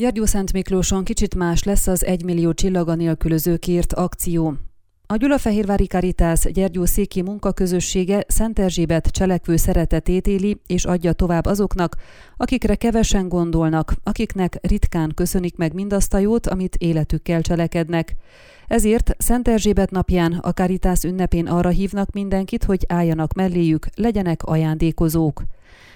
Gyergyó Szent Miklóson kicsit más lesz az 1 millió csillaga nélkülözőkért akció. A Gyulafehérvári Karitász Gyergyó Széki munkaközössége Szent Erzsébet cselekvő szeretetét éli és adja tovább azoknak, akikre kevesen gondolnak, akiknek ritkán köszönik meg mindazt a jót, amit életükkel cselekednek. Ezért Szent Erzsébet napján a Karitász ünnepén arra hívnak mindenkit, hogy álljanak melléjük, legyenek ajándékozók.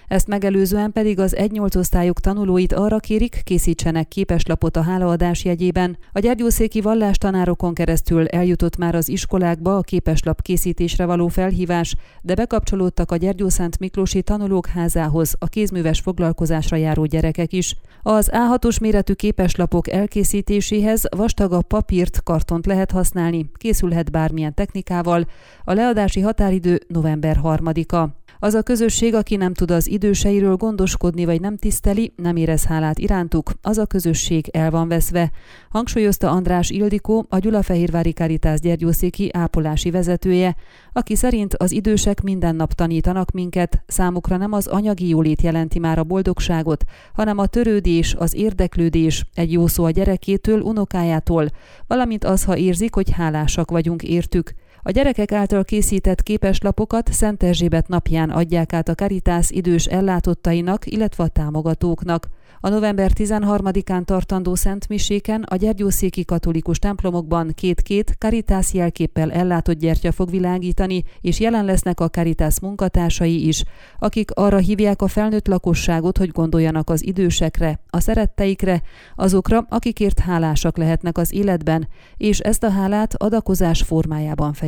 Ezt megelőzően pedig az 1-8 osztályok tanulóit arra kérik, készítsenek képeslapot a hálaadás jegyében. A gyergyószéki vallástanárokon keresztül eljutott már az iskolákba a képeslap készítésre való felhívás, de bekapcsolódtak a Gyergyószánt Miklósi tanulók házához a kézműves foglalkozásra járó gyerekek is. Az A6-os méretű képeslapok elkészítéséhez vastagabb papírt, kartont lehet használni, készülhet bármilyen technikával. A leadási határidő november 3-a. Az a közösség, aki nem tud az időseiről gondoskodni vagy nem tiszteli, nem érez hálát irántuk, az a közösség el van veszve, hangsúlyozta András Ildikó, a Gyulafehérvári Karitász gyergyószéki ápolási vezetője, aki szerint az idősek minden nap tanítanak minket, számukra nem az anyagi jólét jelenti már a boldogságot, hanem a törődés, az érdeklődés, egy jó szó a gyerekétől, unokájától, valamint az, ha érzik, hogy hálásak vagyunk értük. A gyerekek által készített képeslapokat Szent Erzsébet napján adják át a Karitász idős ellátottainak, illetve a támogatóknak. A november 13-án tartandó Szent Miséken a Gyergyószéki katolikus templomokban két-két Karitász jelképpel ellátott gyertya fog világítani, és jelen lesznek a Karitász munkatársai is, akik arra hívják a felnőtt lakosságot, hogy gondoljanak az idősekre, a szeretteikre, azokra, akikért hálásak lehetnek az életben, és ezt a hálát adakozás formájában